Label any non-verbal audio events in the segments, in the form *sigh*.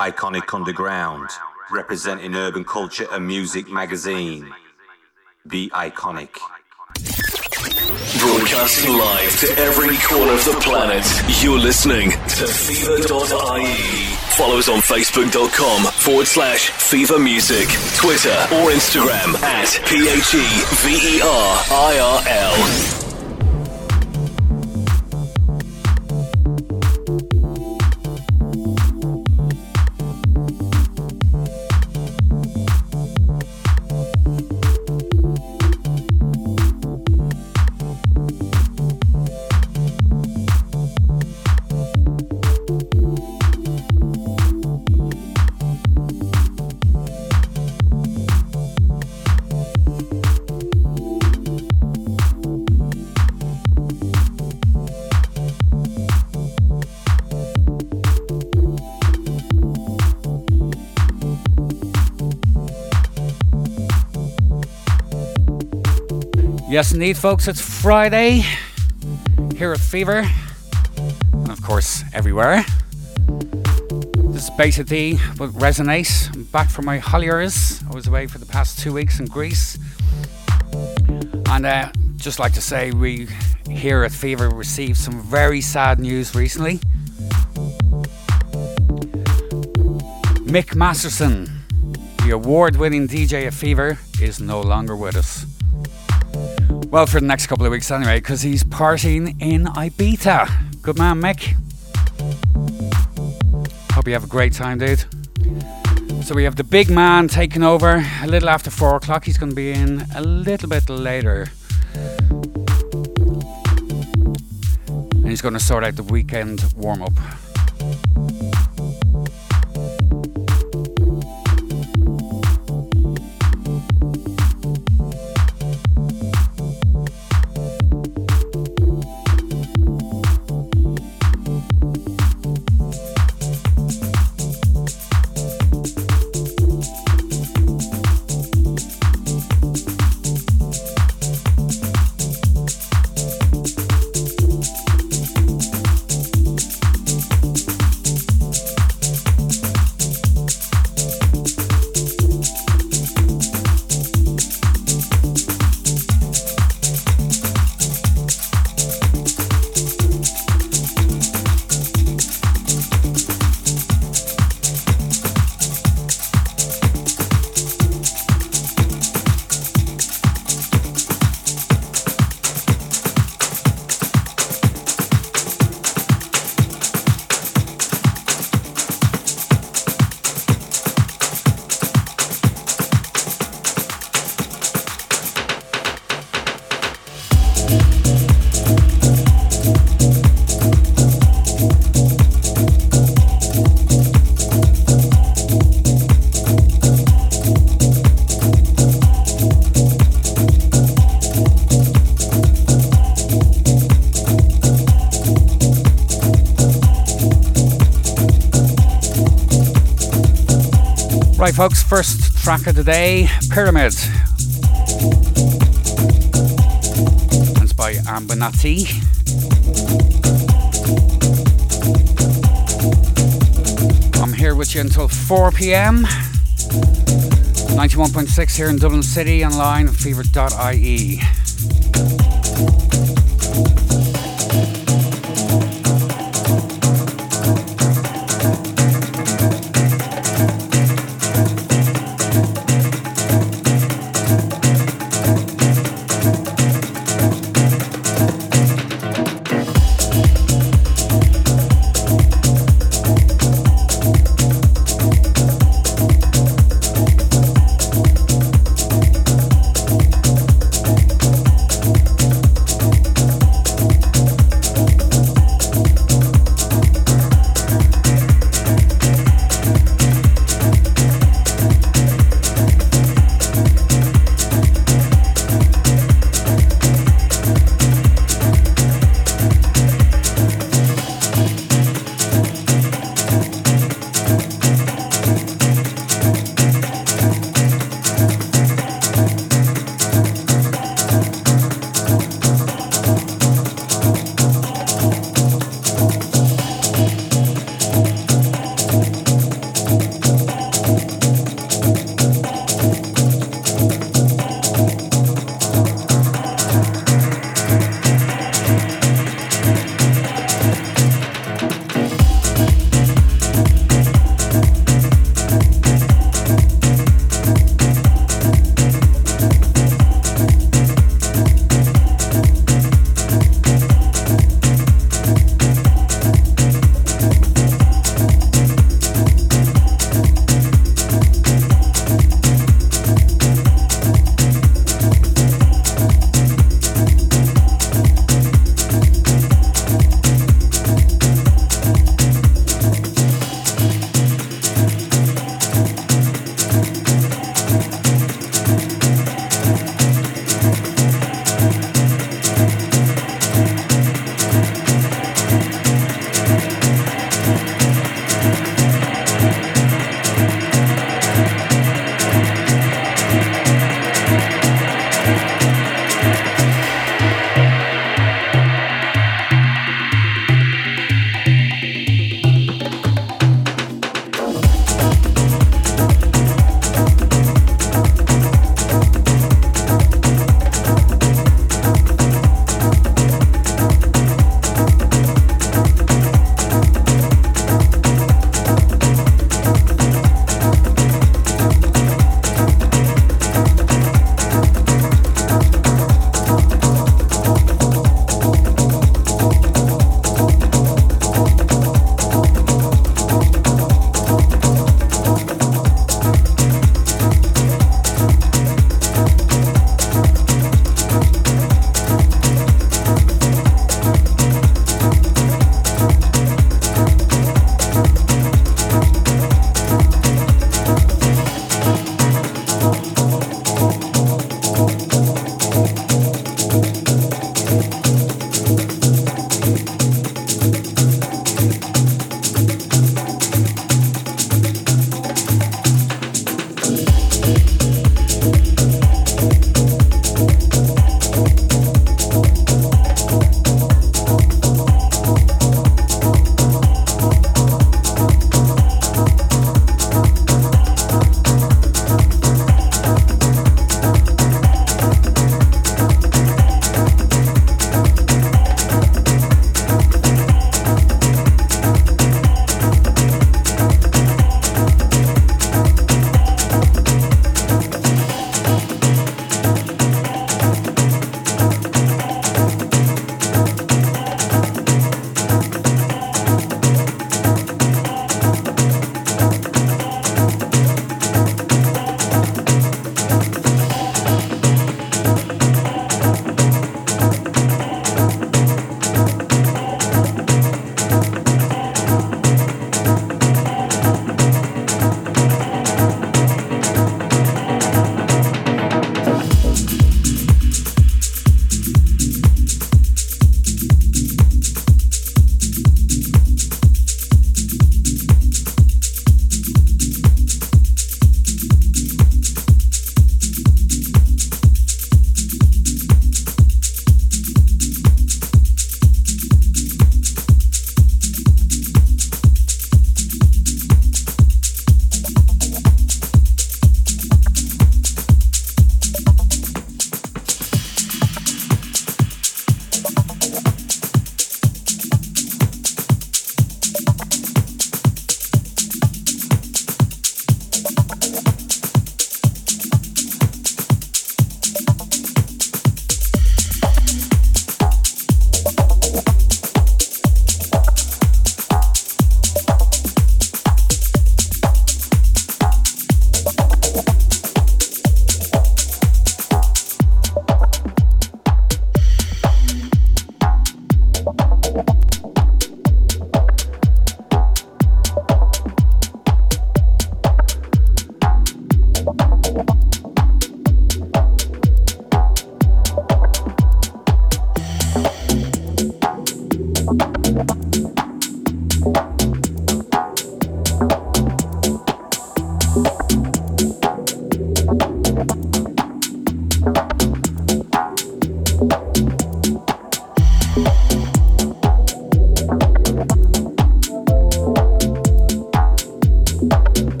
Iconic Underground, representing urban culture and music magazine. Be iconic. Broadcasting live to every corner of the planet. You're listening to Phever.ie. Follow us on Facebook.com forward slash Phever Music, Twitter or Instagram at P H E V E R I R L. Yes, indeed, folks, it's Friday here at Phever, and of course, everywhere. This is basically what resonates. I'm back from my holidays. I was away for the past two weeks in Greece, and uh, just like to say, we here at Phever received some very sad news recently. Mick Masterson, the award winning DJ at Phever, is no longer with us. Well, for the next couple of weeks anyway, because he's partying in Ibiza. Good man, Mick. Hope you have a great time, dude. So we have the big man taking over a little after four o'clock. He's going to be in a little bit later. And he's going to sort out the weekend warm up. Folks, first track of the day Pyramid. It's by Ambonati. I'm here with you until 4 pm. 91.6 here in Dublin City, online at Phever.ie.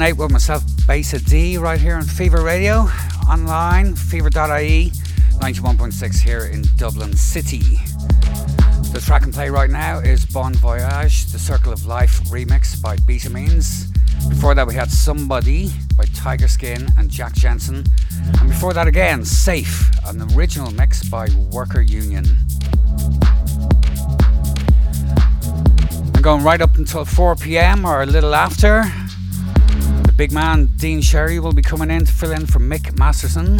listening to Resonate with myself, Beta-D, right here on Phever Radio, online, Phever.ie, 91.6 here in Dublin City. The track and play right now is Bon Voyage, the Circle of Life remix by Beatamines. Before that, we had Somebody by Tigerskin and Jack Jenson. And before that, again, Safe, an original mix by Worker Union. I'm going right up until 4 pm or a little after. Big man Dean Sherry will be coming in to fill in for Mick Masterson.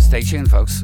Stay tuned, folks.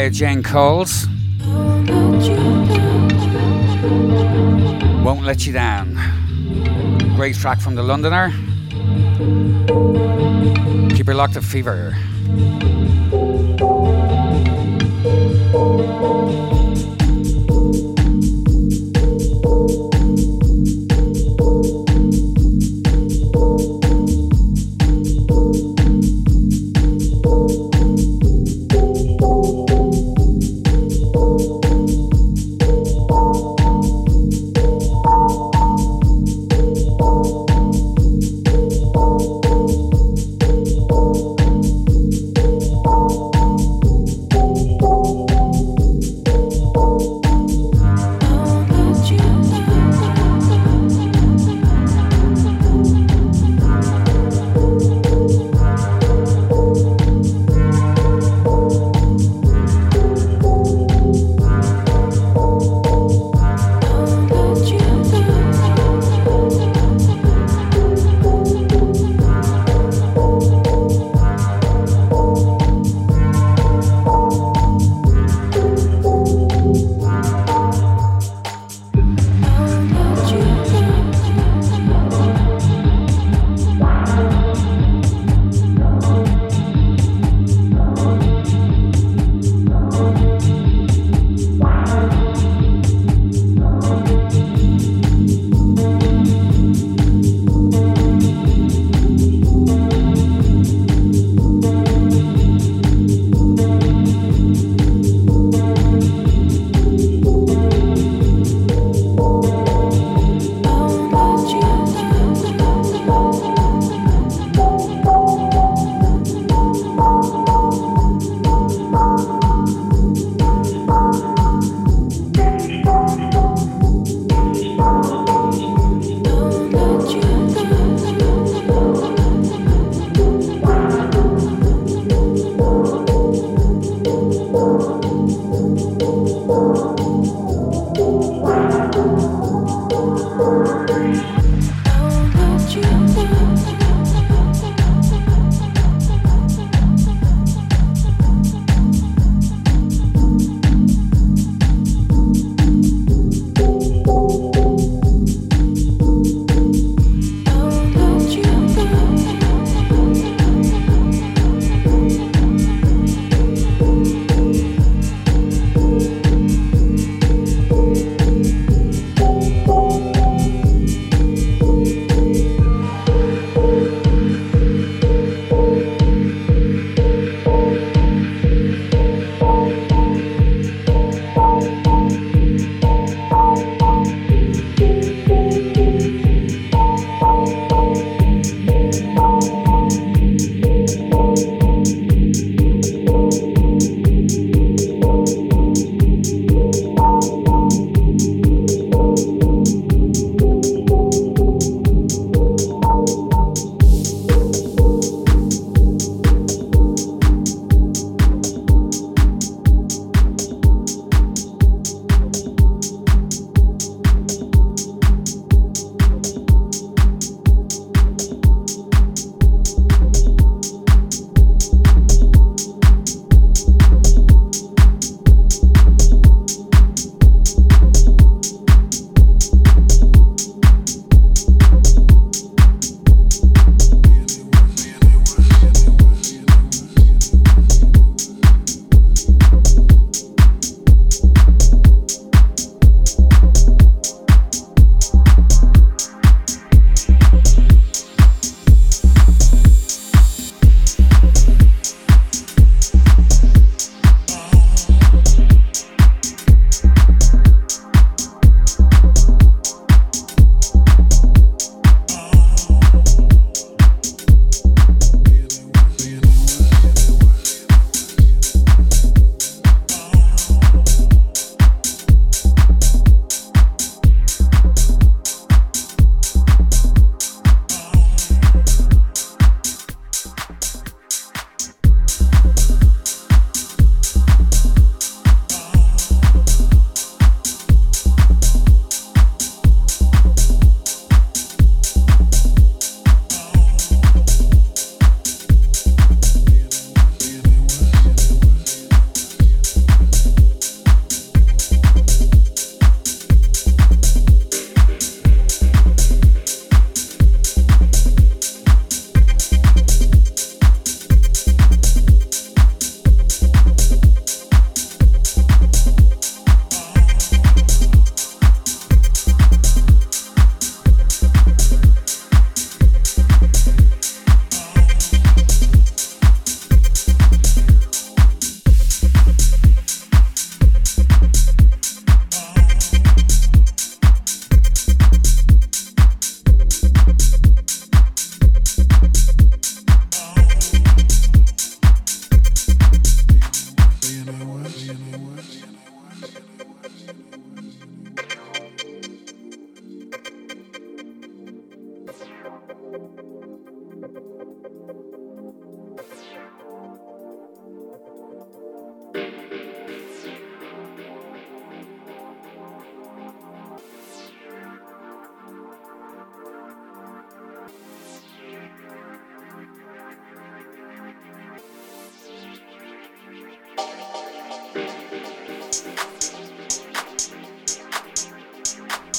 Maya Jane Coles. Won't Let You Down. Great track from the Londoner. Keep her locked at Phever.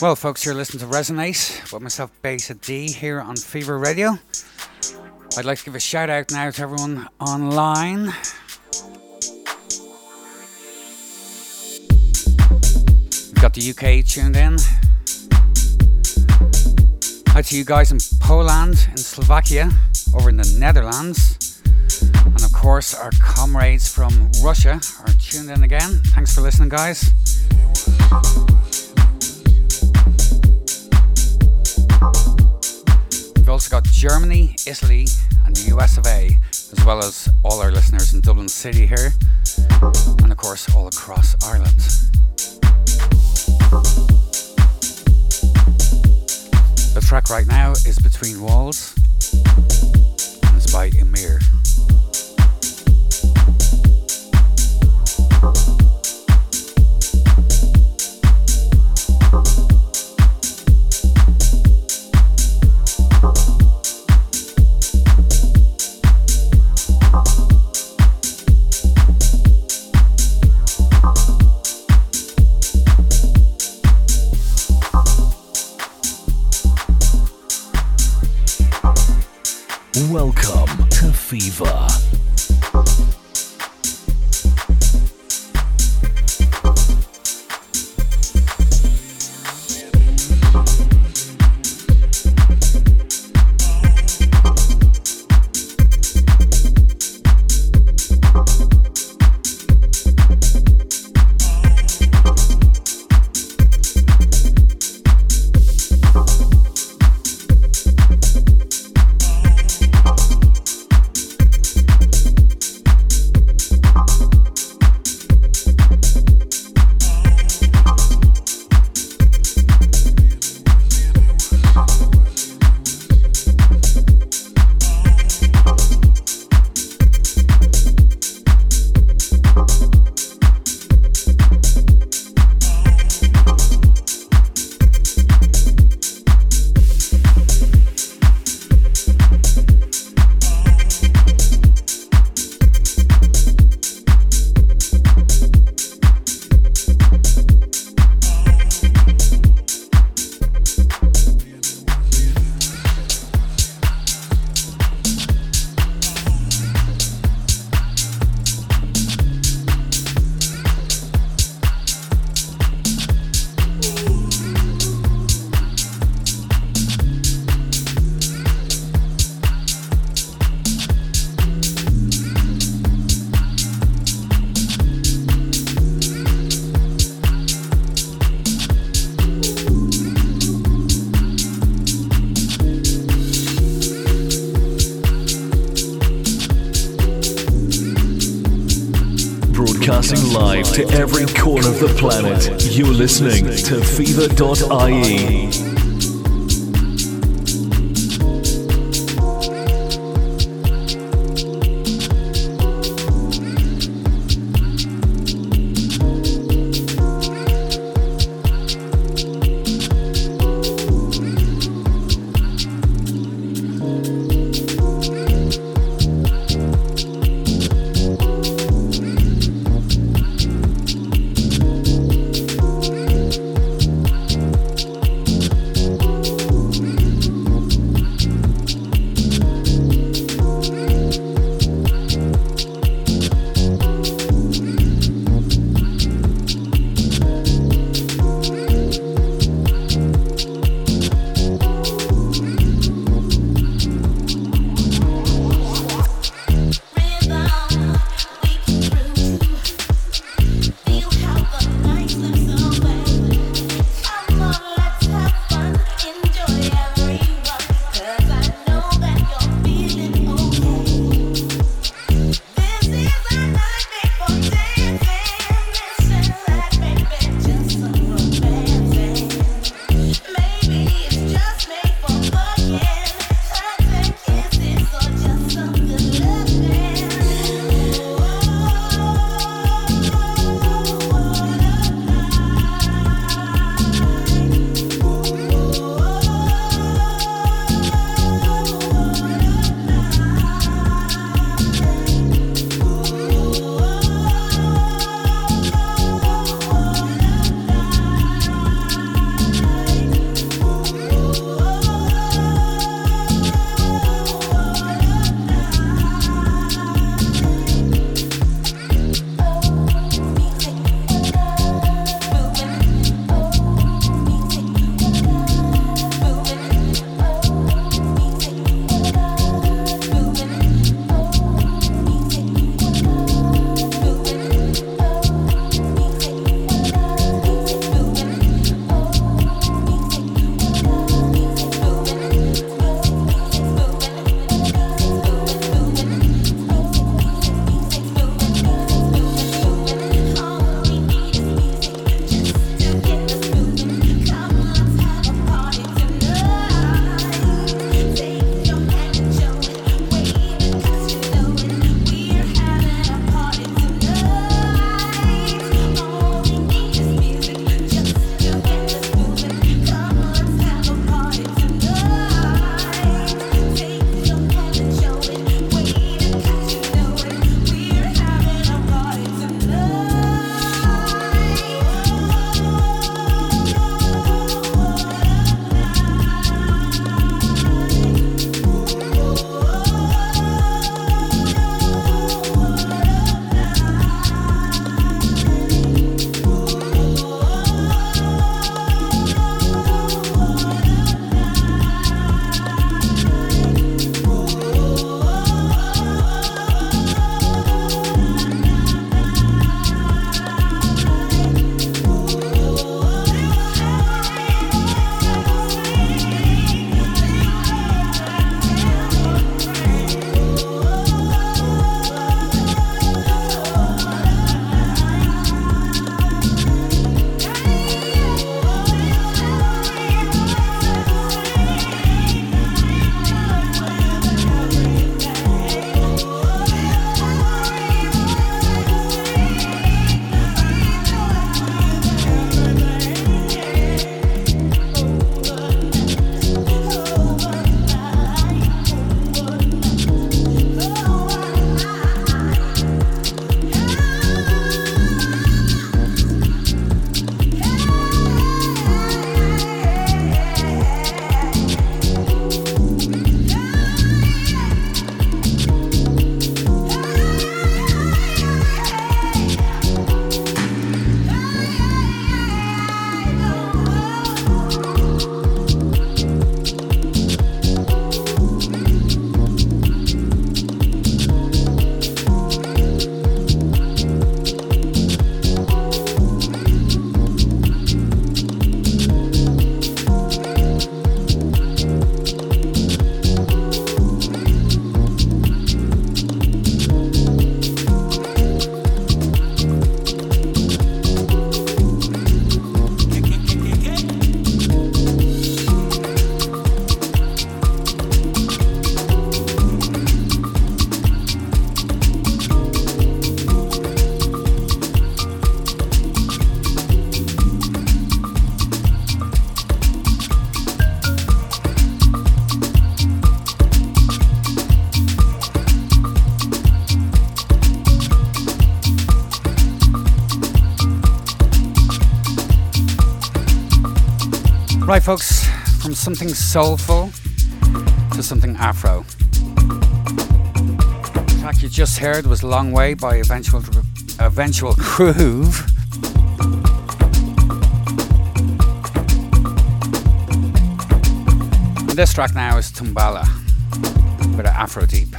Well, folks, you're listening to Resonate with myself, Beta-D, here on Phever Radio. I'd like to give a shout out now to everyone online. We've got the UK tuned in. Hi to you guys in Poland, in Slovakia, over in the Netherlands. And of course, our comrades from Russia are tuned in again. Thanks for listening, guys. Germany, Italy, and the US of A, as well as all our listeners in Dublin City here, and of course all across Ireland. The track right now is Between Walls, and it's by Emir. To to something soulful to something afro. The track you just heard was Long Way by Eventual, Eventual Groove. And this track now is Tumbala, with an Afro Deep.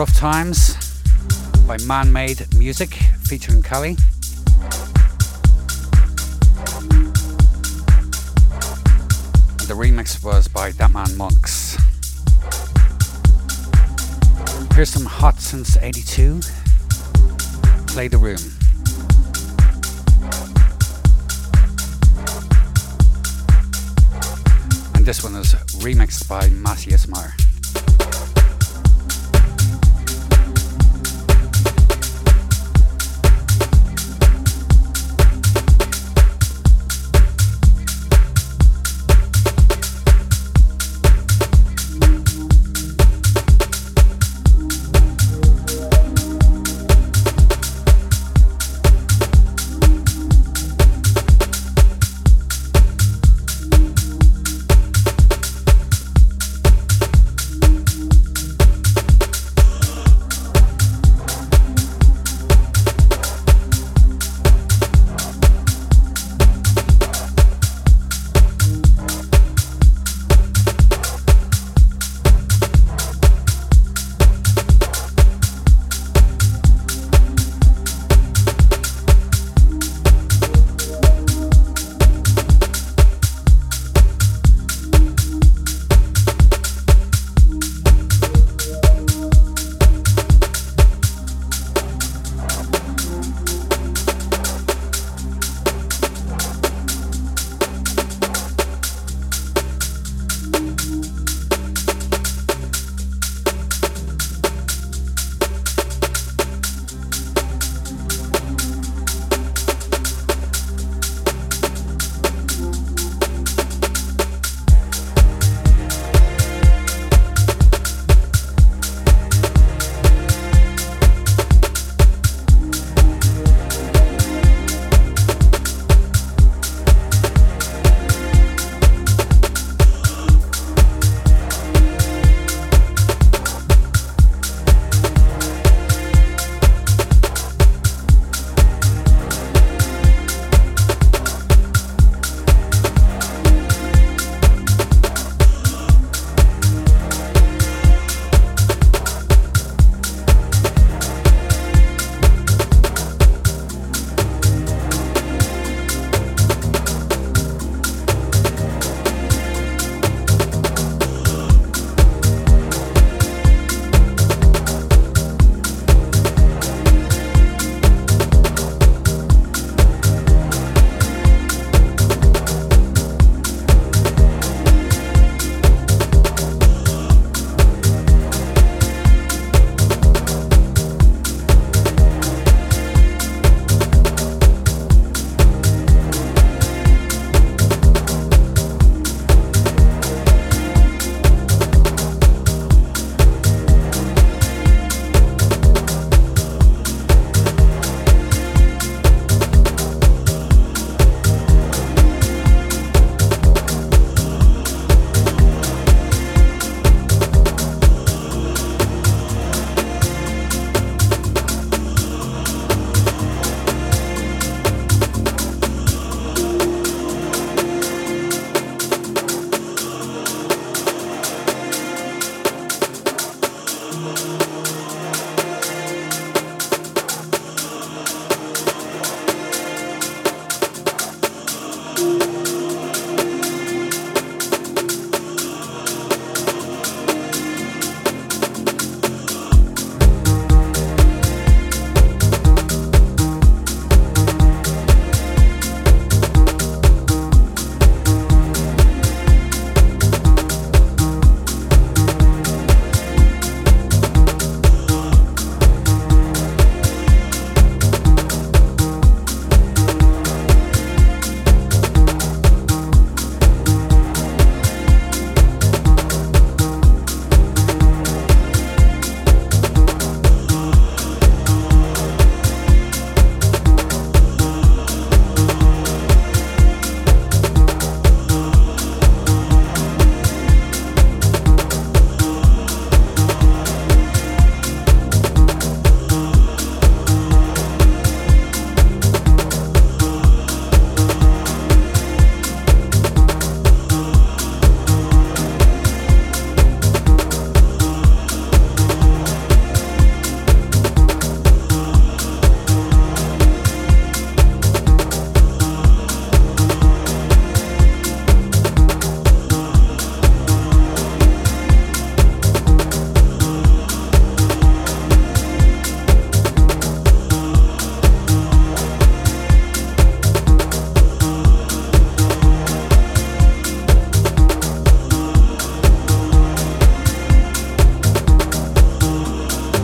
Rough Times by MannMadeMusic featuring. And the remix was by thatmanmonkz. Here's some Hot Since 82. Play the room. And this one is remixed by Matthias Meyer.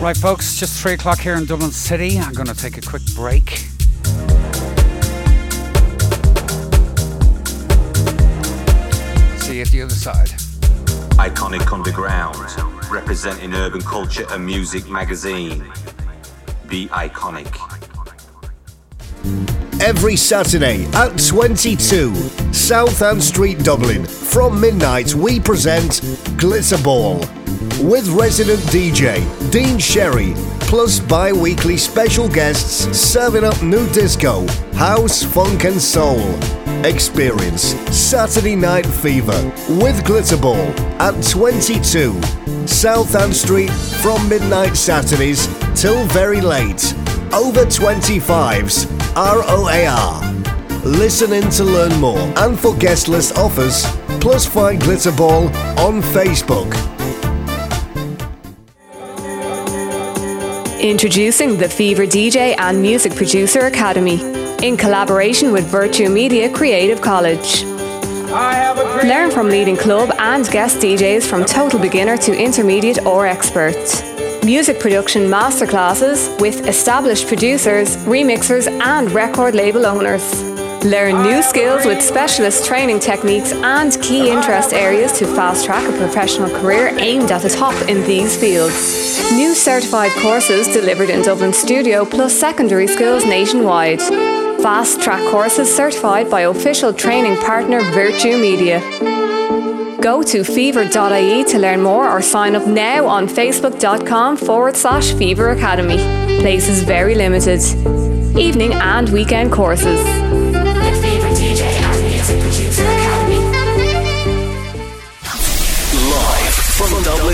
Right, folks, just three o'clock here in Dublin City. I'm going to take a quick break. See you at the other side. Iconic Underground, representing urban culture and music magazine. Be iconic. Every Saturday at 22, Southend Street, Dublin. From midnight, we present Glitterball with resident DJ Dean Sherry, plus bi weekly special guests serving up new disco, house, funk, and soul. Experience Saturday Night Fever with Glitterball at 22 South Southend Street from midnight Saturdays till very late. Over 25s ROAR. Listen in to learn more and for guest list offers, plus find Glitterball on Facebook. Introducing the Phever DJ and Music Producer Academy in collaboration with Virtue Media Creative College. Learn from leading club and guest DJs from total beginner to intermediate or expert. Music production masterclasses with established producers, remixers, and record label owners. Learn new skills with specialist training techniques and key interest areas to fast track a professional career aimed at the top in these fields. New certified courses delivered in Dublin Studio plus secondary schools nationwide. Fast track courses certified by official training partner Virtue Media. Go to Phever.ie to learn more or sign up now on facebook.com forward slash phever academy. Places very limited. Evening and weekend courses.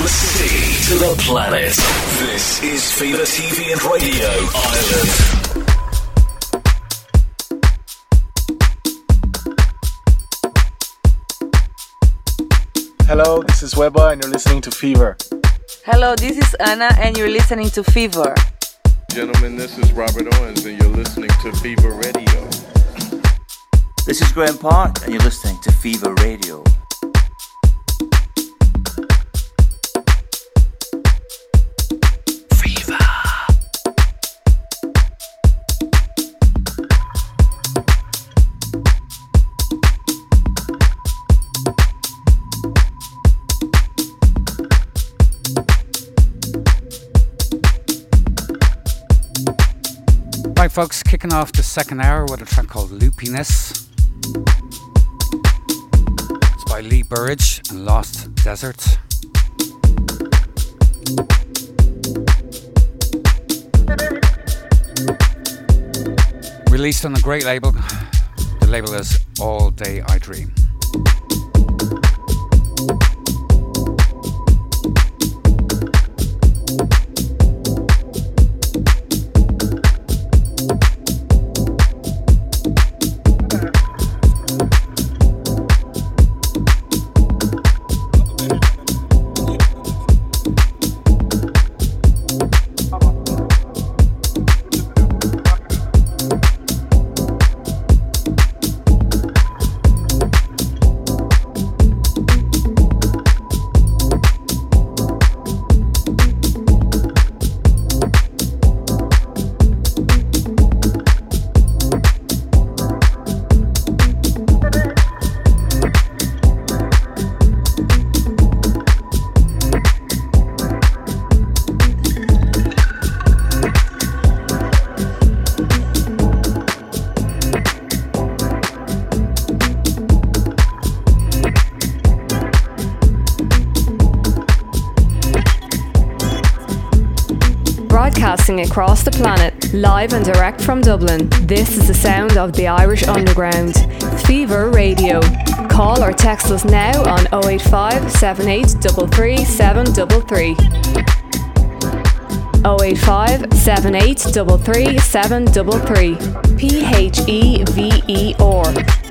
From Dublin City to the planet, this is Phever TV and Radio Ireland. Hello, this is Weba and you're listening to Phever. Hello, this is Anna and you're listening to Phever. Gentlemen, this is Robert Owens and you're listening to Phever Radio. This is Graeme Park and you're listening to Phever Radio. Right, folks, kicking off the second hour with a track called Loopyness. It's by Lee Burridge and Lost Desert. Released on a great label. The label is All Day I Dream. Across the planet, live and direct from Dublin. This is the sound of the Irish Underground. Phever Radio. Call or text us now on 085 7833 733. 085 7833 733. P H E V E R.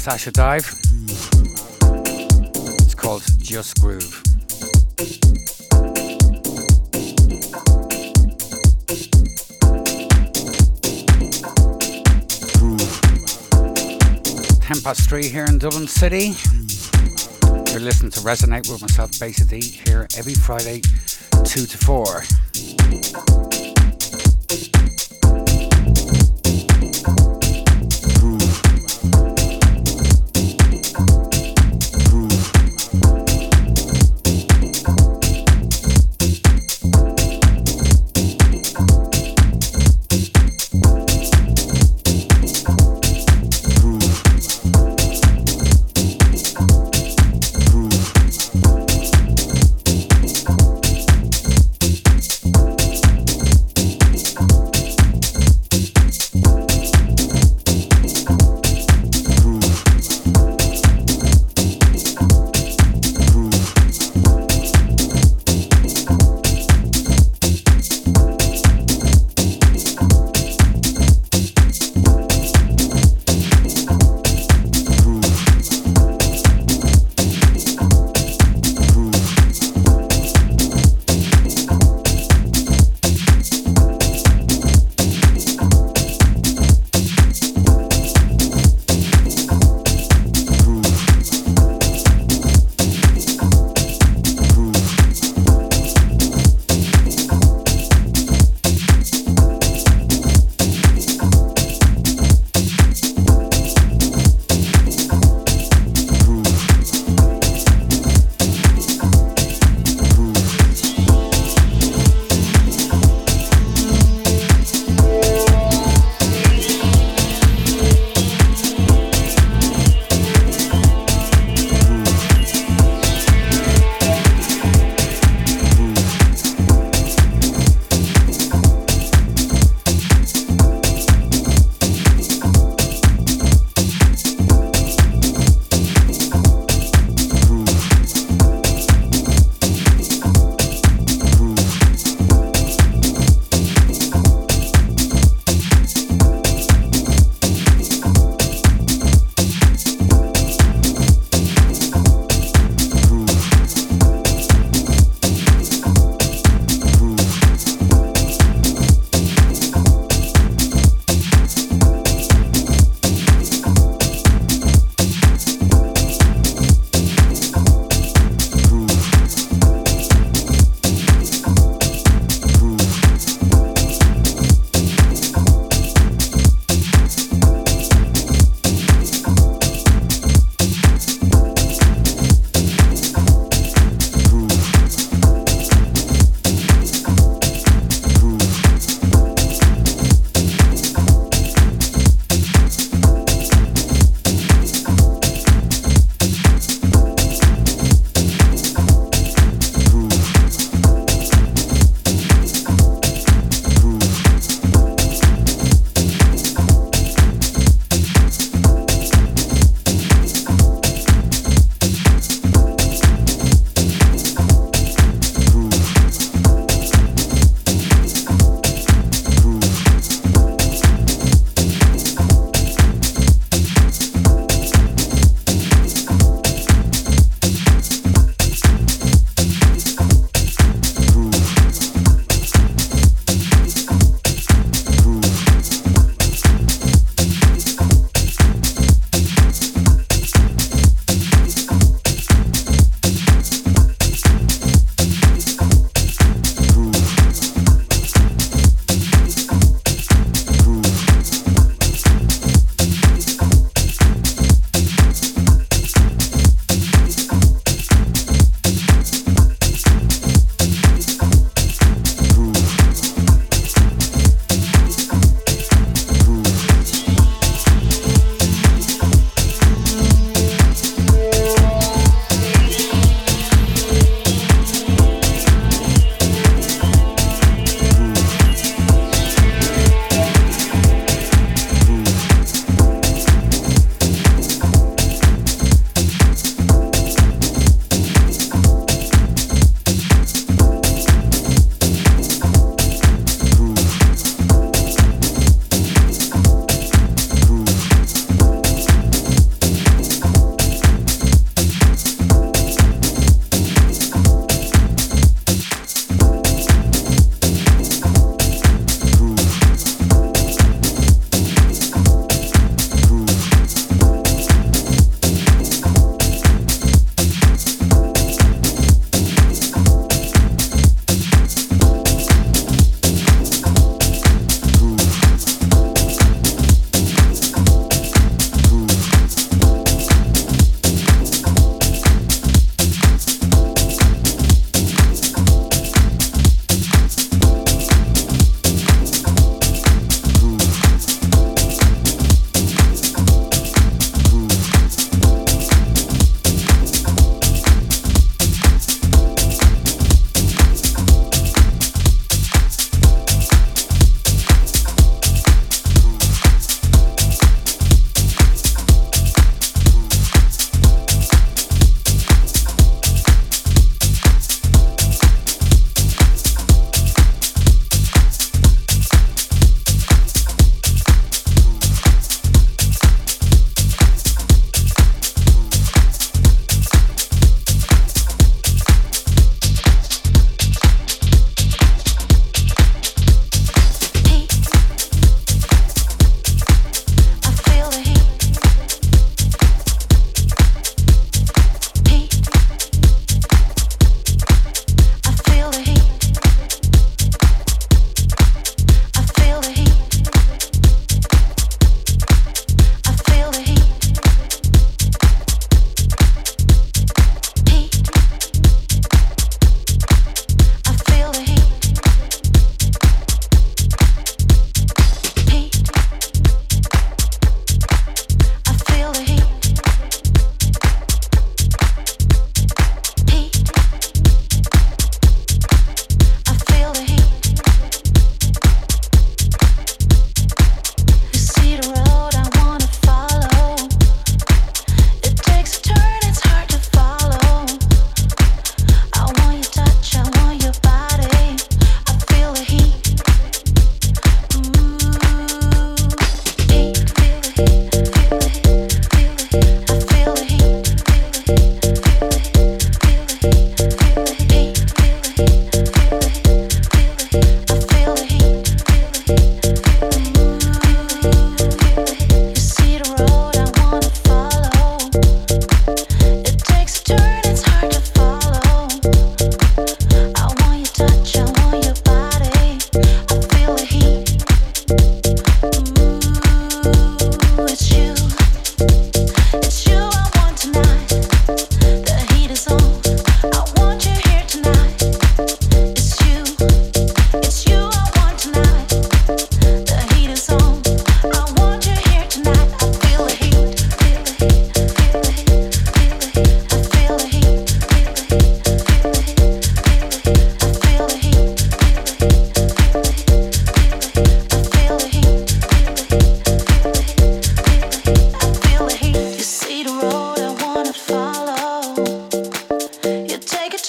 Sascha Dive. It's called Jus Groove. Groove. Ten past three here in Dublin City. You're listening to Resonate with myself, Beta-D, here every Friday, 2 to 4.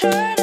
turn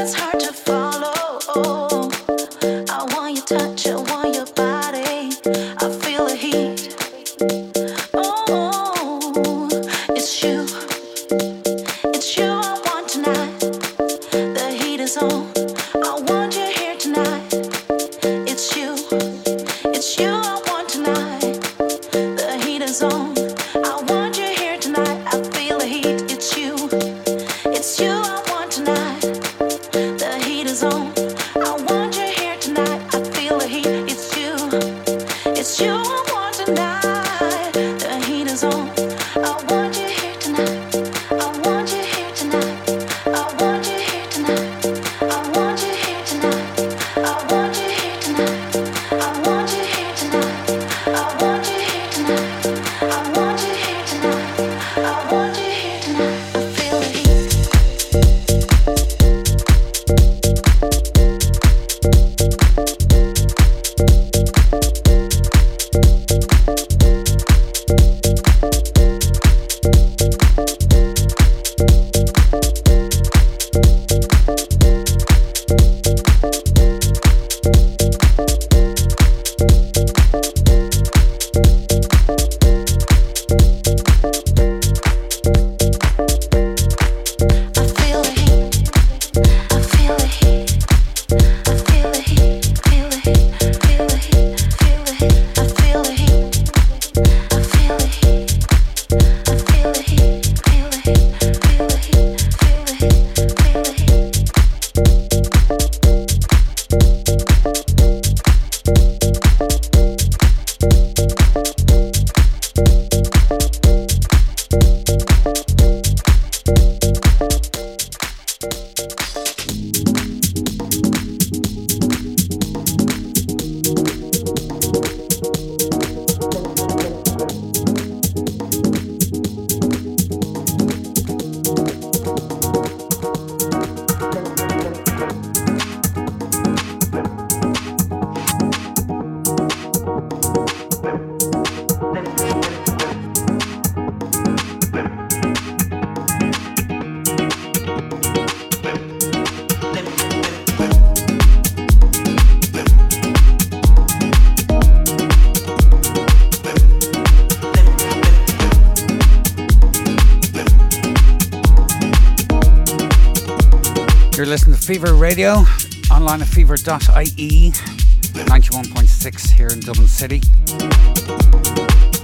Radio, online at phever.ie, 91.6 here in Dublin City.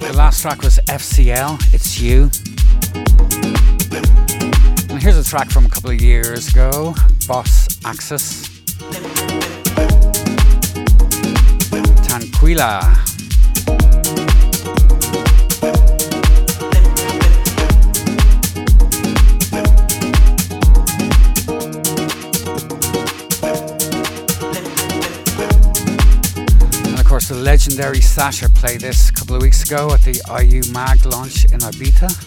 The last track was FCL, It's You. And here's a track from a couple of years ago, Boss Axis. Tanquilla. Legendary Sasha played this a couple of weeks ago at the IU Mag launch in Ibiza.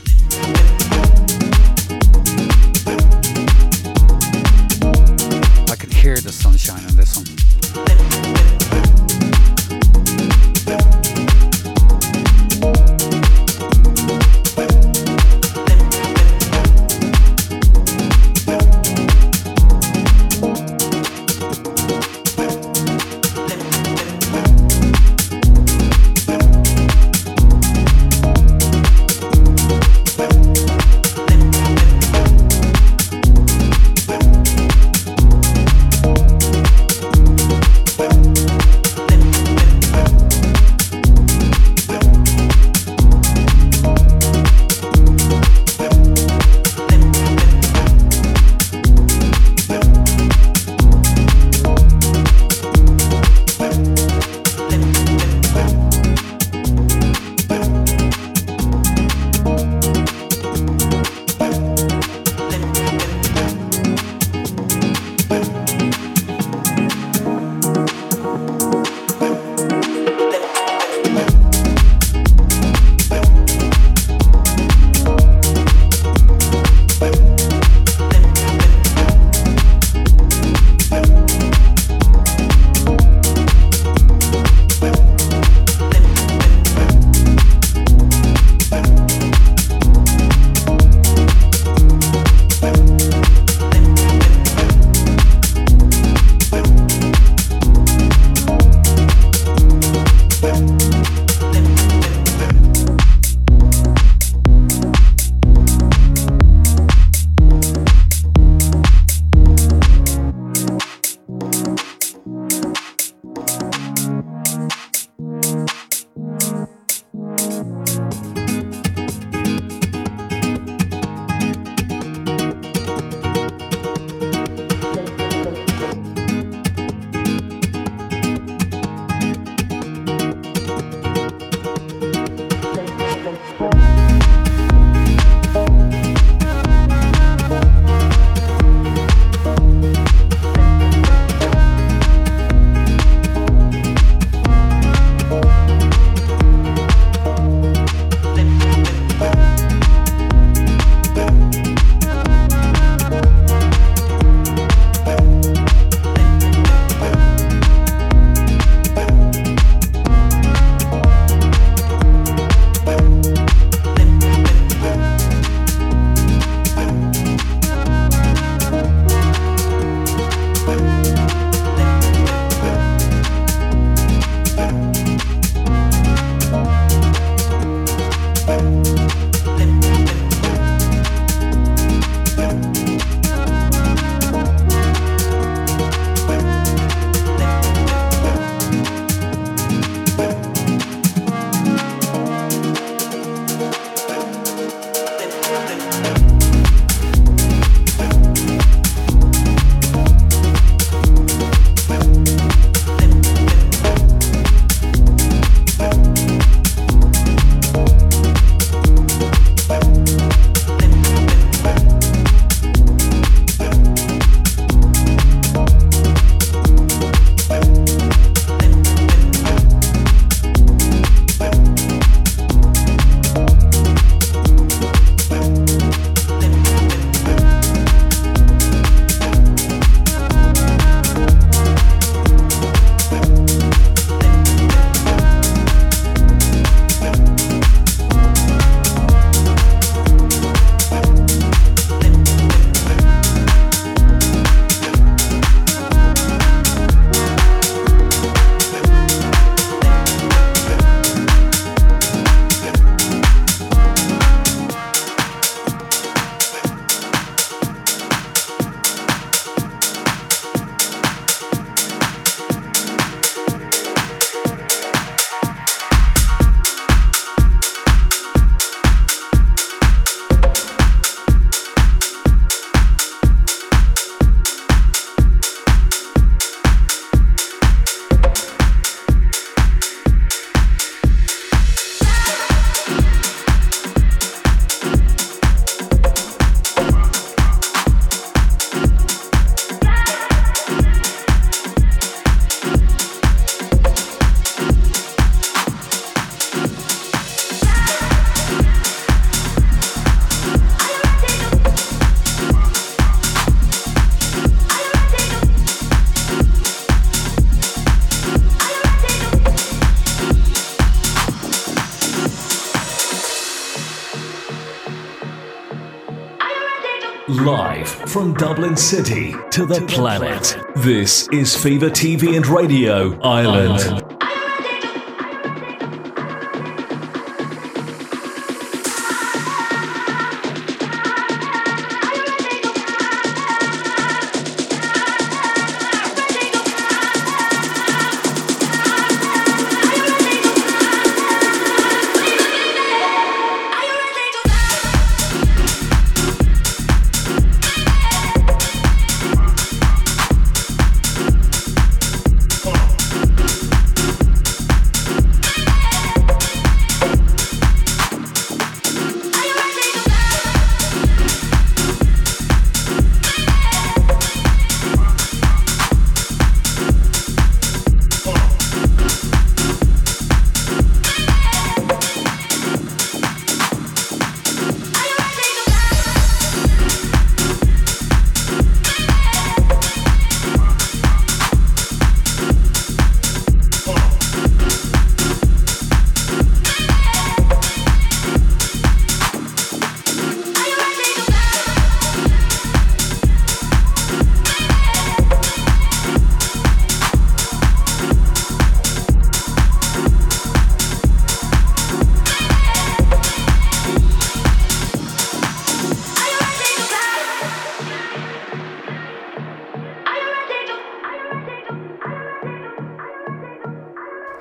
From Dublin City to the planet. This is Phever TV and Radio Ireland.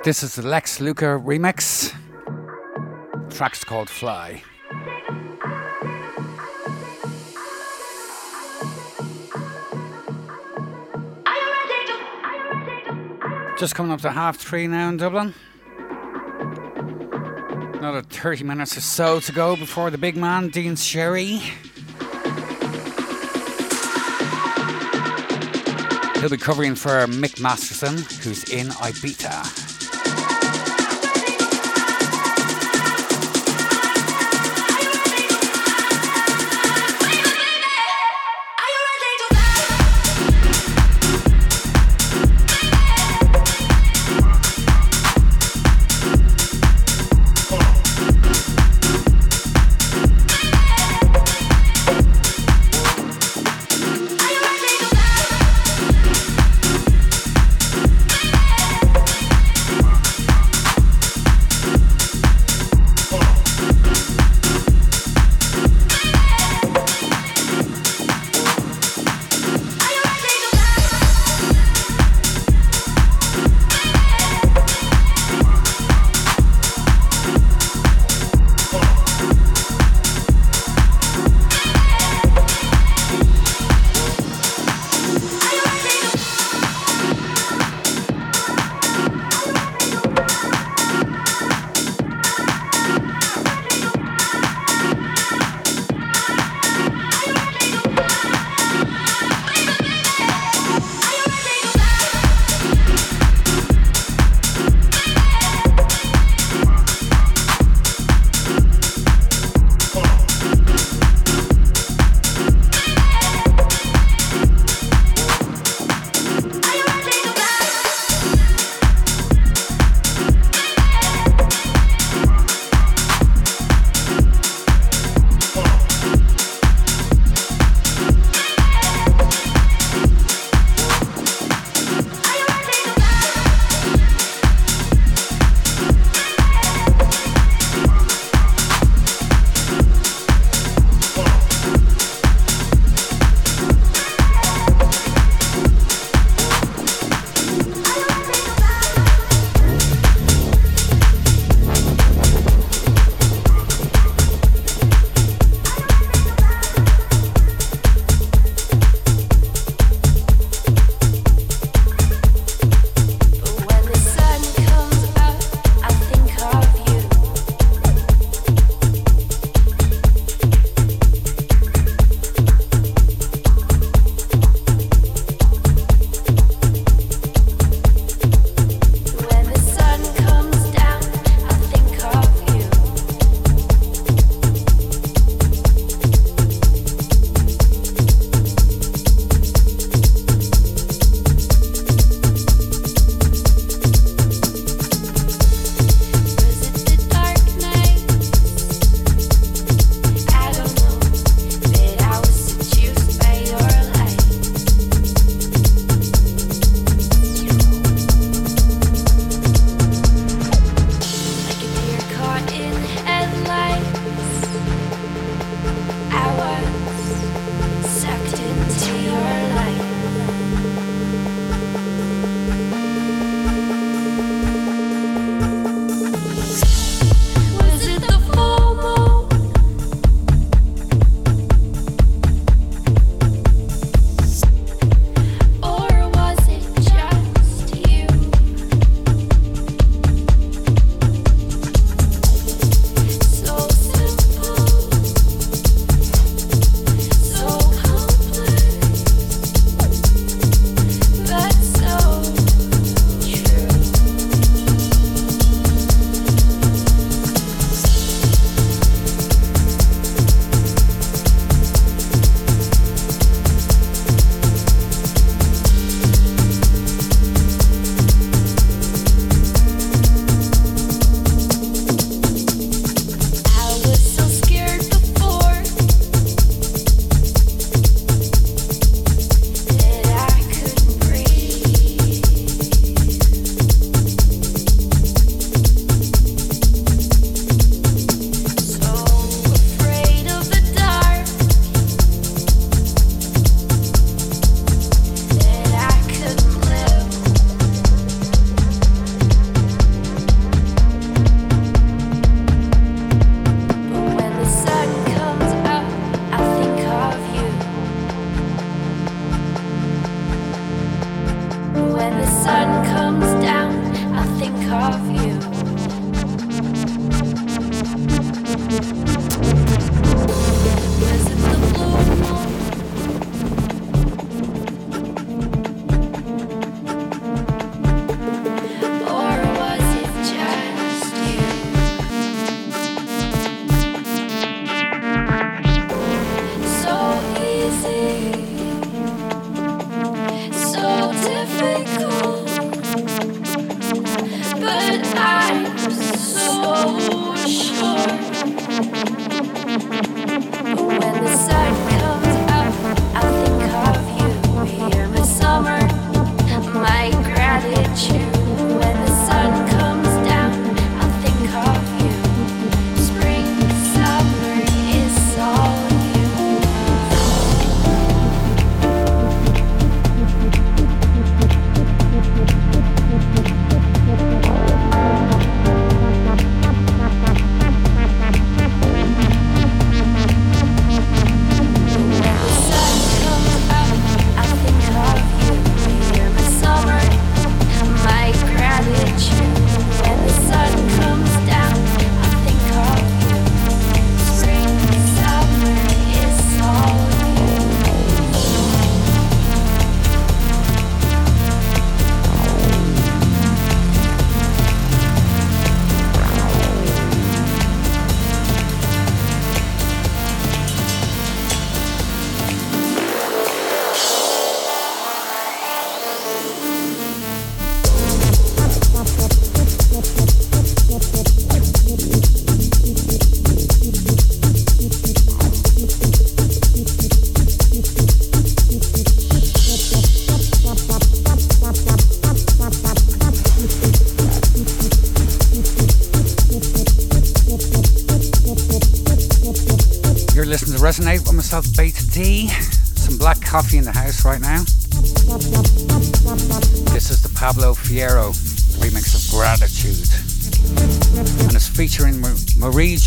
This is the Lex Luca remix. Track's called Fly. Just coming up to half three now in Dublin. Another 30 minutes or so to go before the big man, Dean Sherry. He'll be covering for Mick Masterson, who's in Ibiza.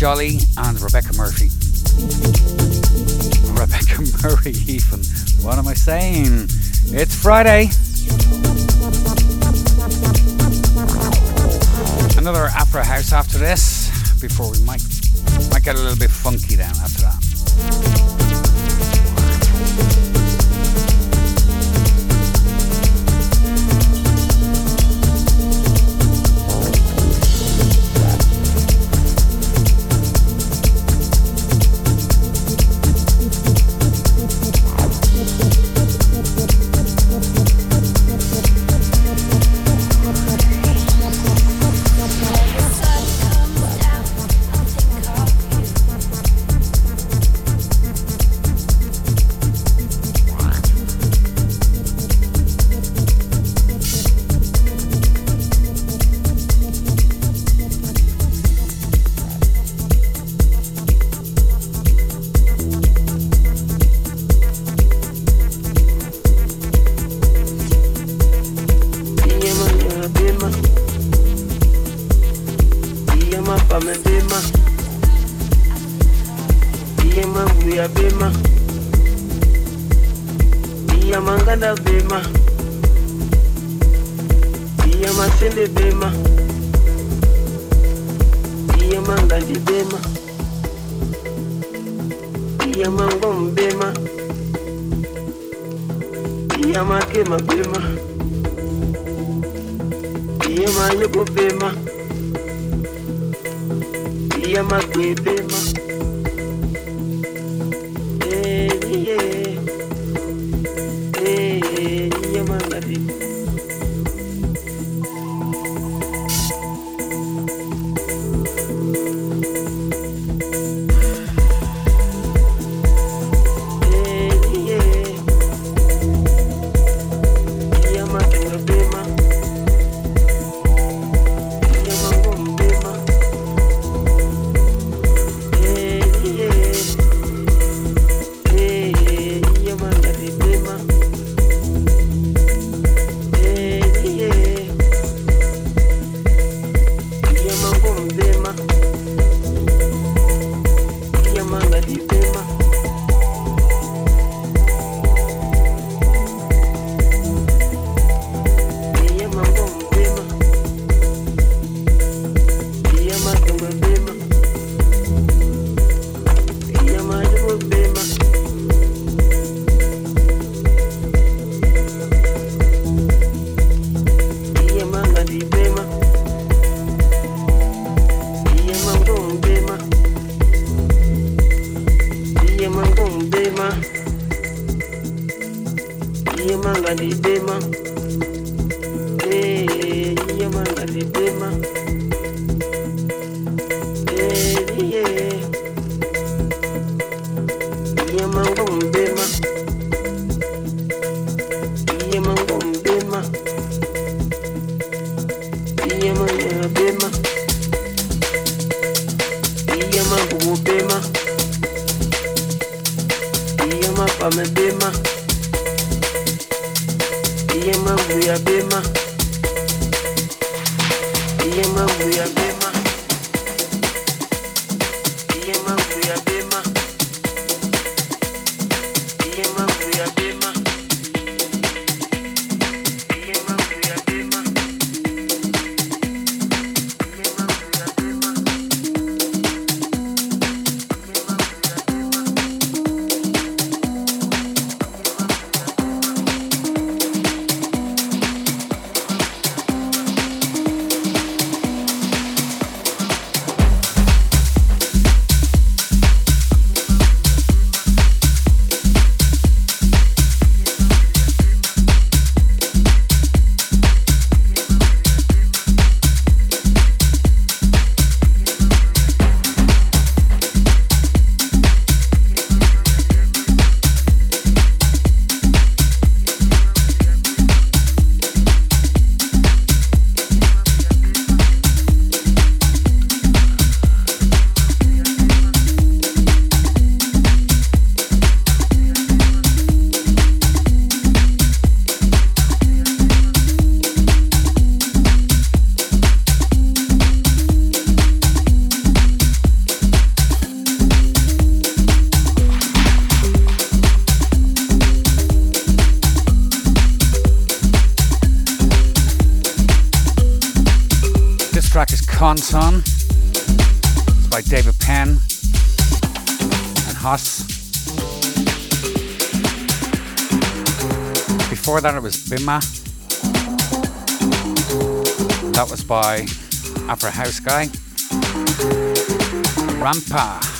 Joly and Rebecca Murphy. *laughs* Rebecca Murray, even. What am I saying? It's Friday. Another Afro House after this, before we might might get a little bit funky down yiyemanga libema eyiyemanga eh, libema hey, Was That was by Afro House Guy. Rampa.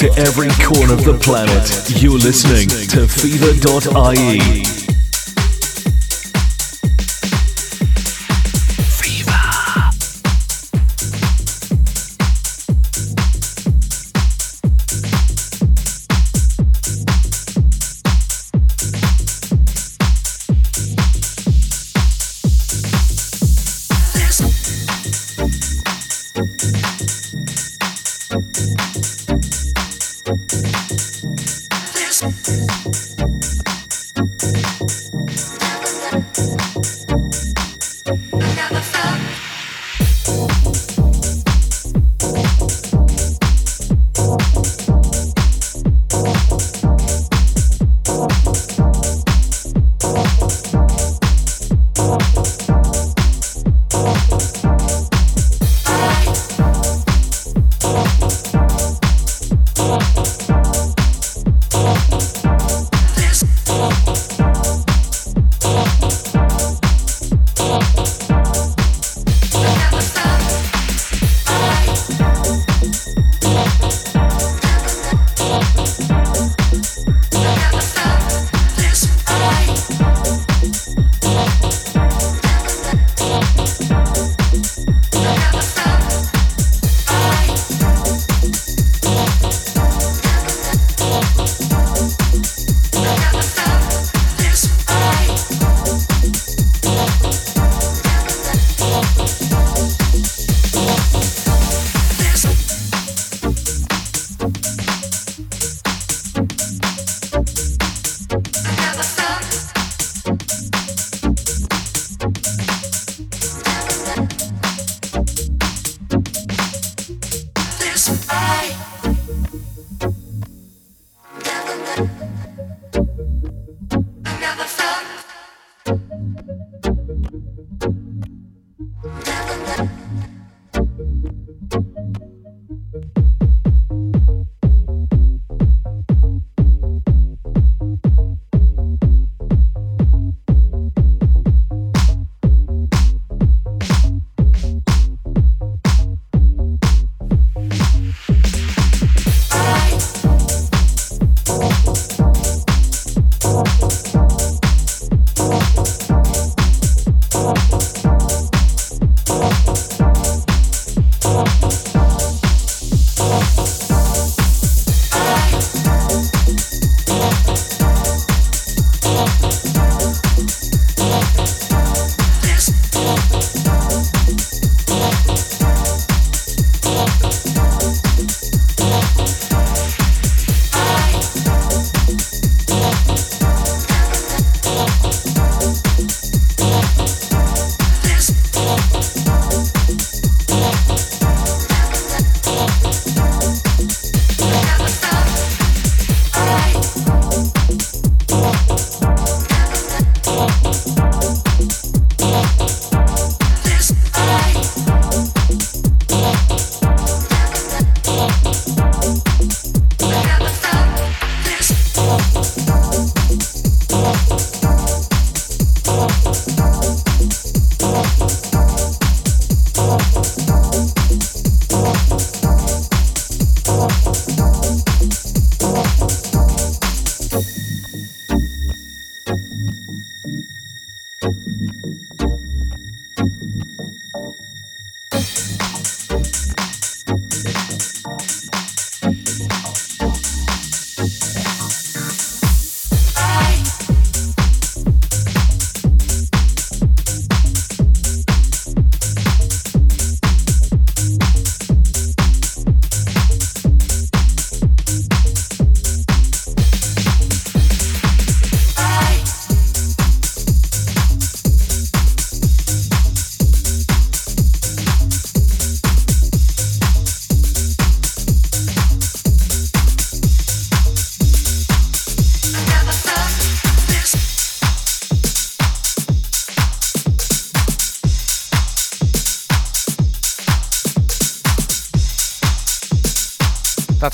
To every corner of the planet. You're listening to phever.ie.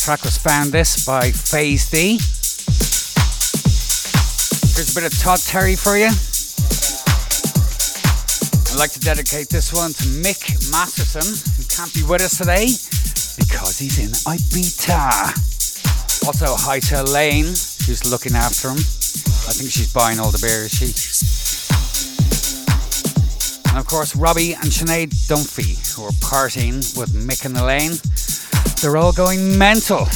track was Found This by Phaze Dee. Here's a bit of Todd Terry for you. I'd like to dedicate this one to Mick Masterson, who can't be with us today because he's in Ibiza. Also, hi to Elaine, who's looking after him. I think she's buying all the beer, is she? And of course, Robbie and Sinead Dunphy, who are partying with Mick and Elaine. They're all going mental.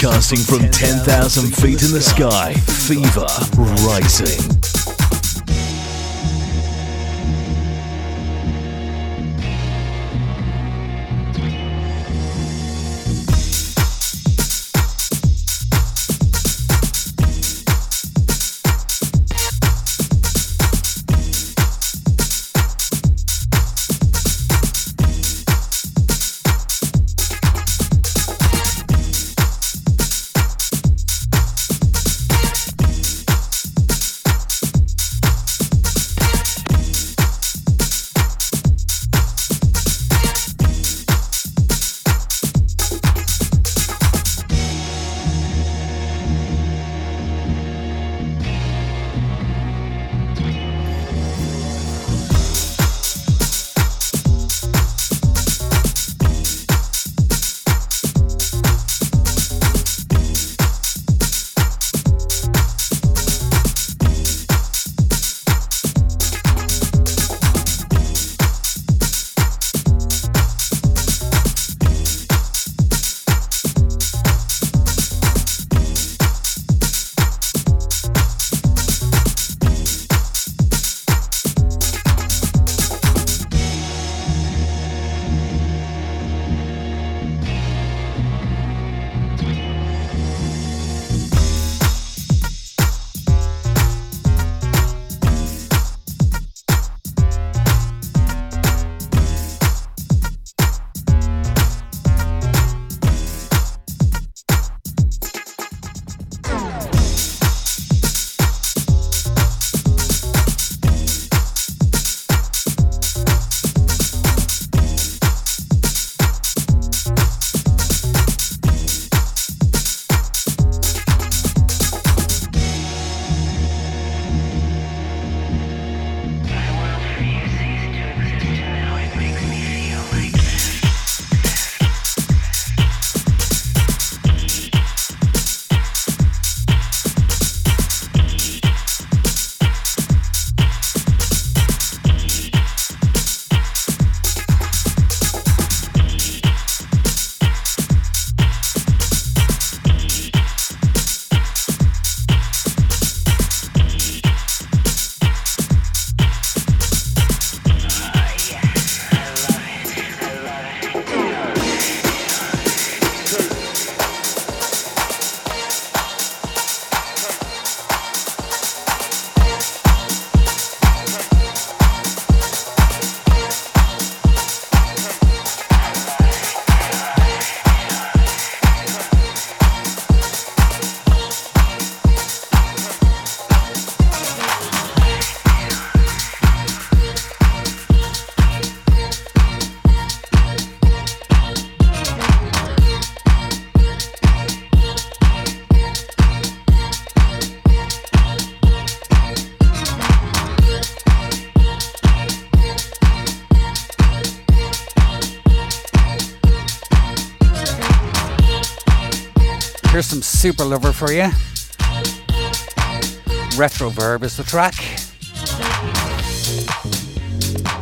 Broadcasting from 10,000 feet in the sky. Phever rising. Superlover for you. Retroverb is the track.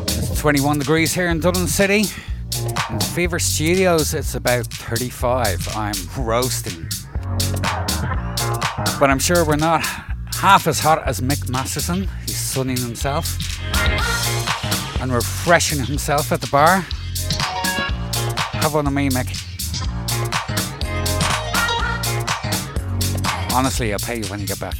It's 21 degrees here in Dublin City. In Phever Studios, it's about 35. I'm roasting. But I'm sure we're not half as hot as Mick Masterson. He's sunning himself and refreshing himself at the bar. Have one of me, Mick. Honestly, I'll pay you when you get back.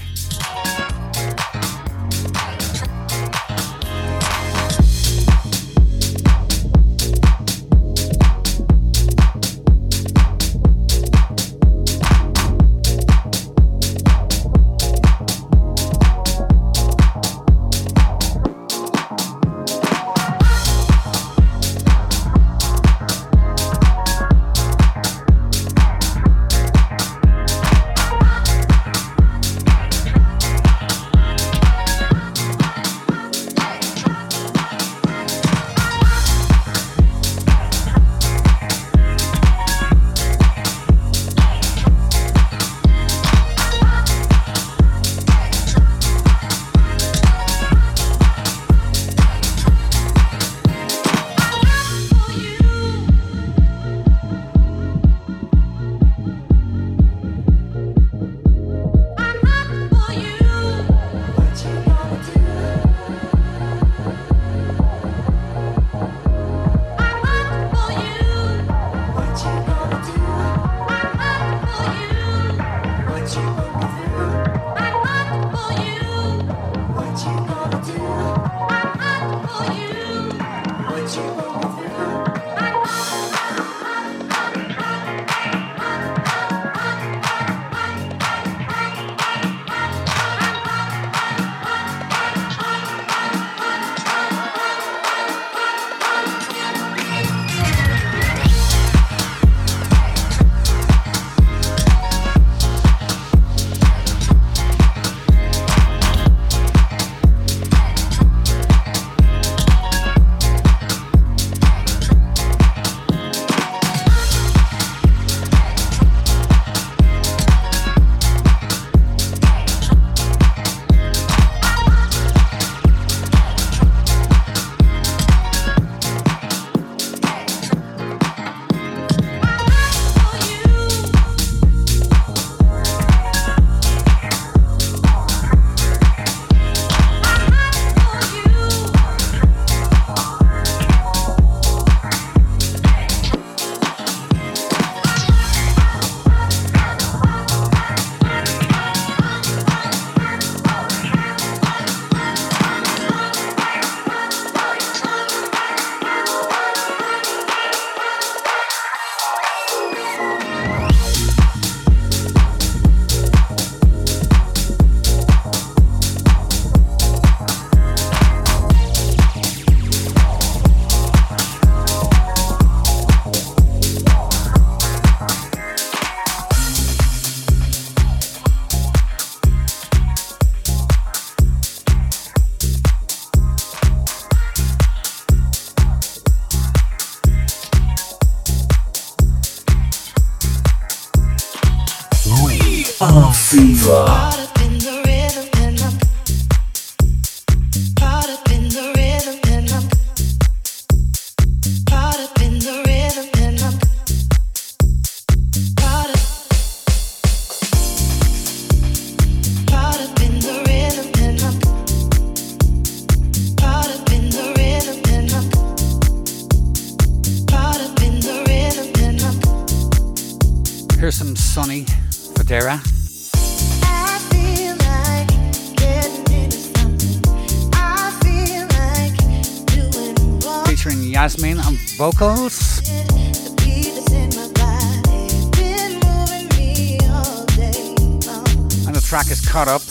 And the track is caught up.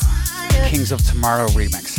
Kings of Tomorrow remix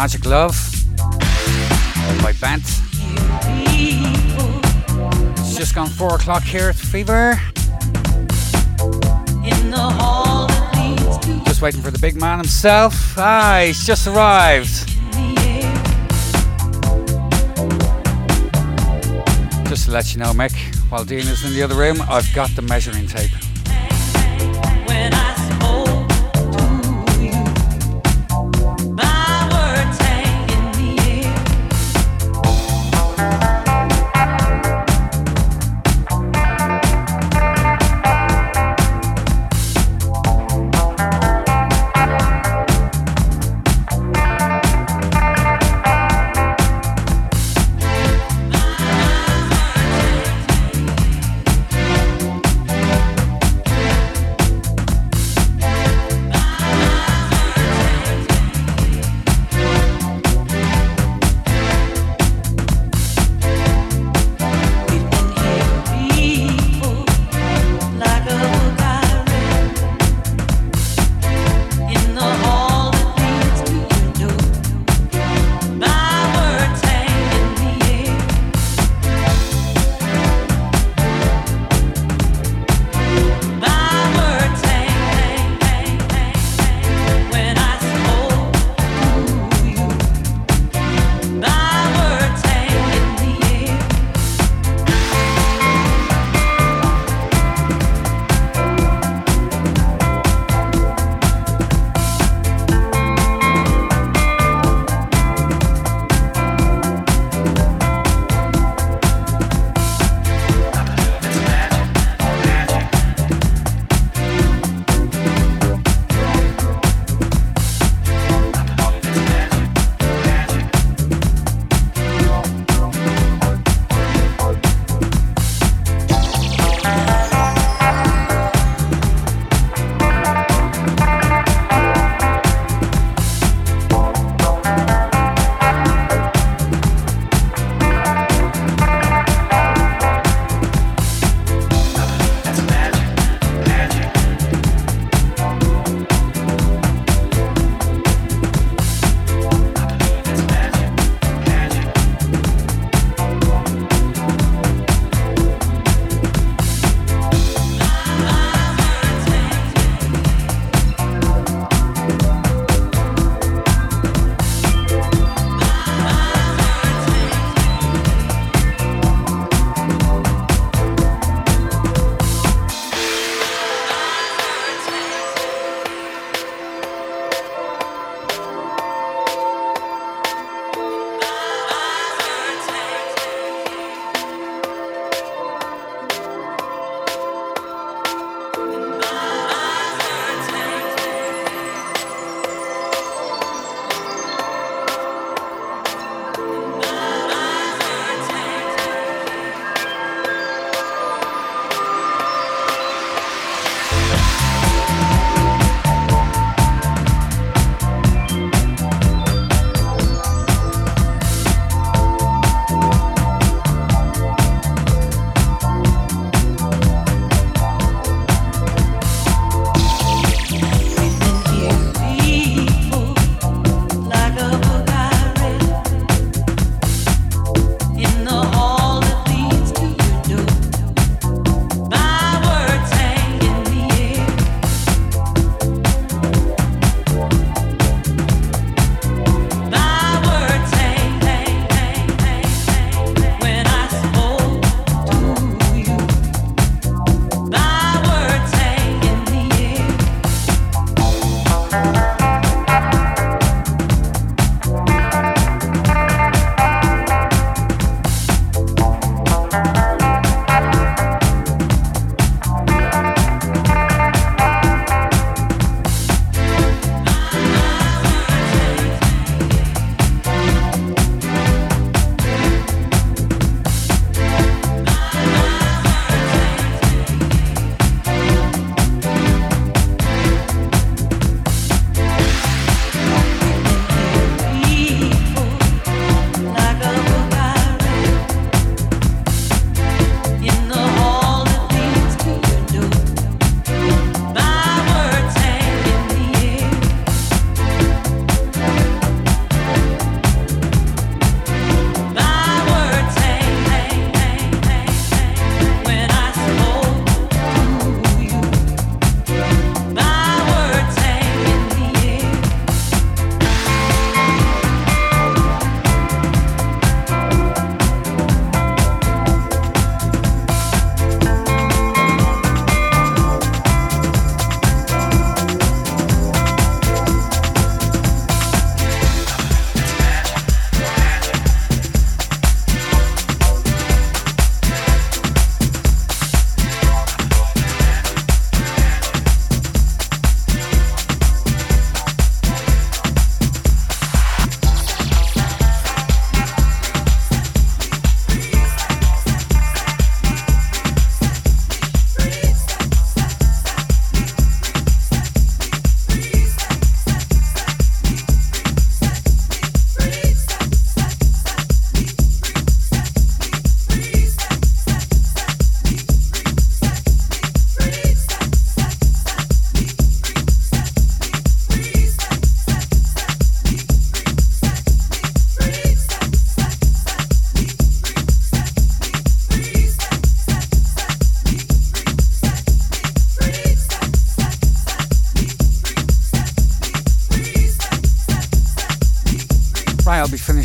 Magic Love by Bent. It's just gone four o'clock here at Phever. Just waiting for the big man himself. Ah, he's just arrived. Just to let you know, Mick, while Dean is in the other room, I've got the measuring tape.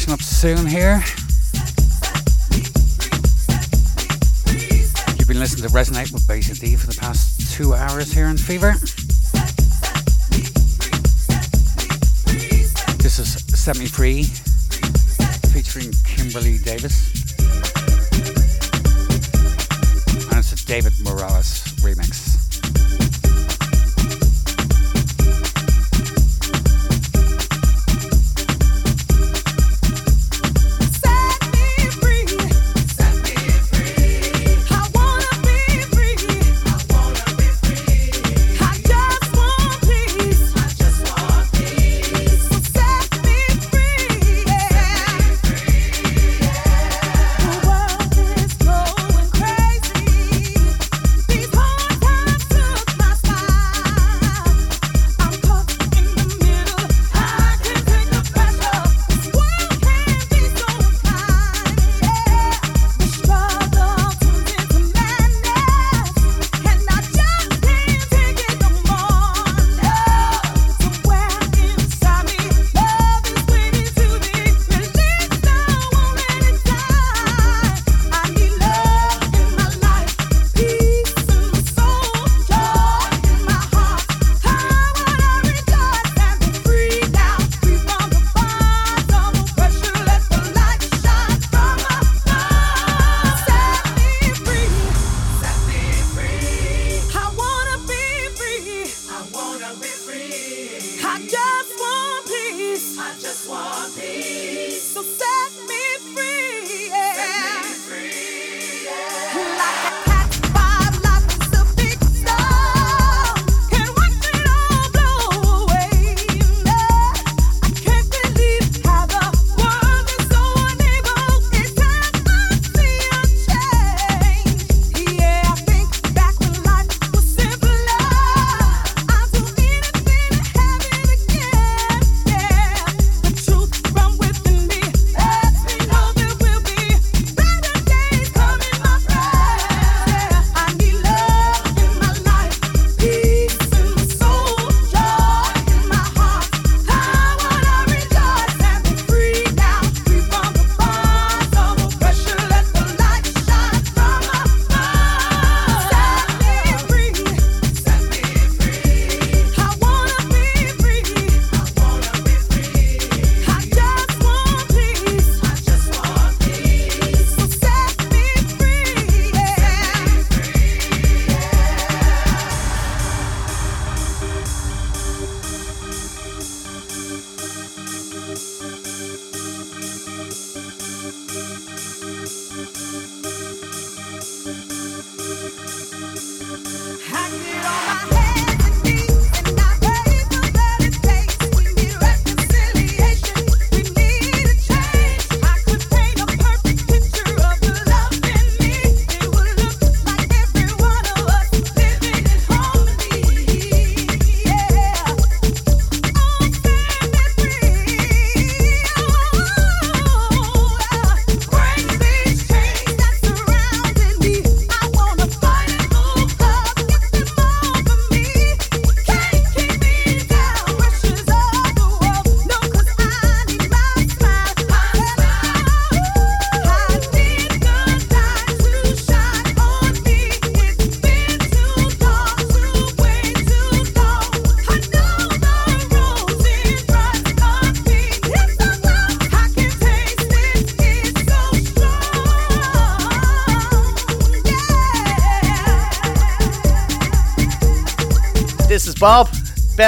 Finishing up soon here. You've been listening to Resonate with Beta-D for the past two hours here in Phever. This is Set Me Free featuring Kimberly Davis. And it's a David Morales remix.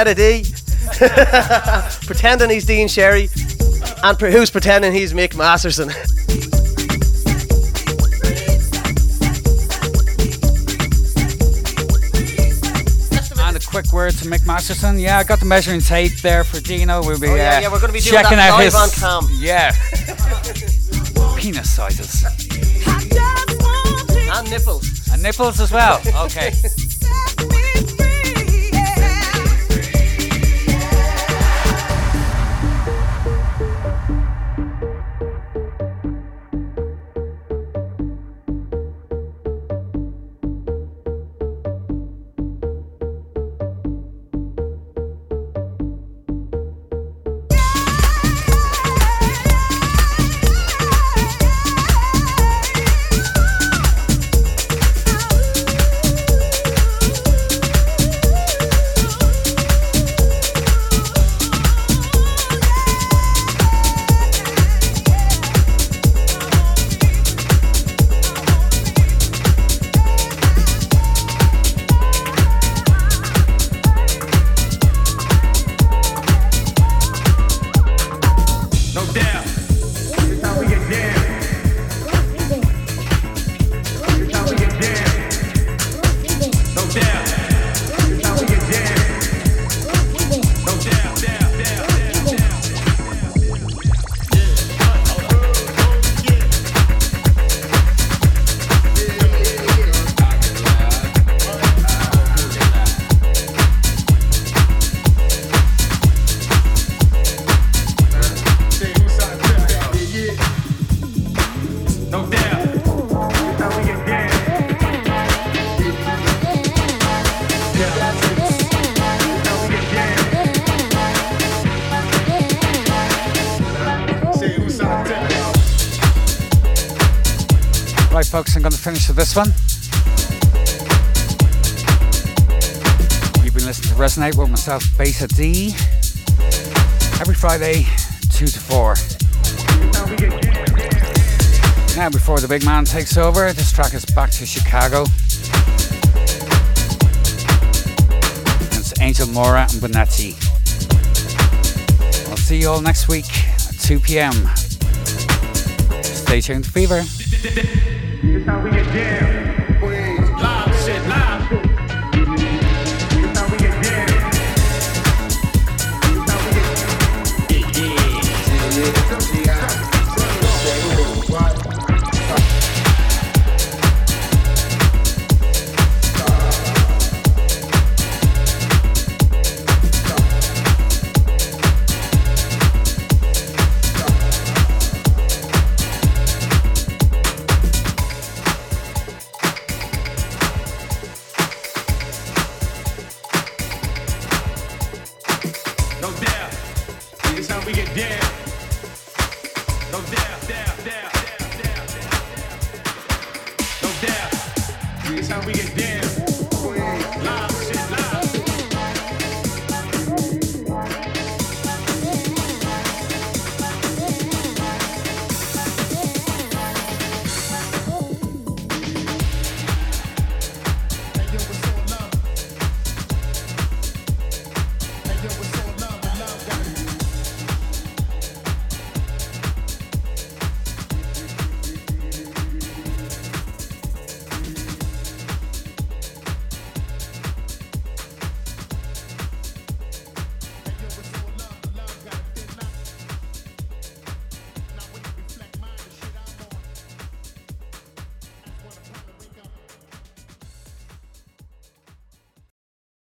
Beta-D, *laughs* pretending he's Dean Sherry, and pre- who's pretending he's Mick Masterson. and a quick word to Mick Masterson. Yeah, I got the measuring tape there for Dino. We'll be, oh, yeah, uh, yeah, we're going to be doing checking that out live his on cam. Yeah. *laughs* Penis sizes. And nipples. And nipples as well. Okay. *laughs* this one. You've been listening to Resonate with myself, Beta D, every Friday, 2 to 4. Now, before the big man takes over, this track is back to Chicago. It's Angel Mora and Bonetti. I'll see you all next week at 2 p.m. Stay tuned, Phever. How we get down.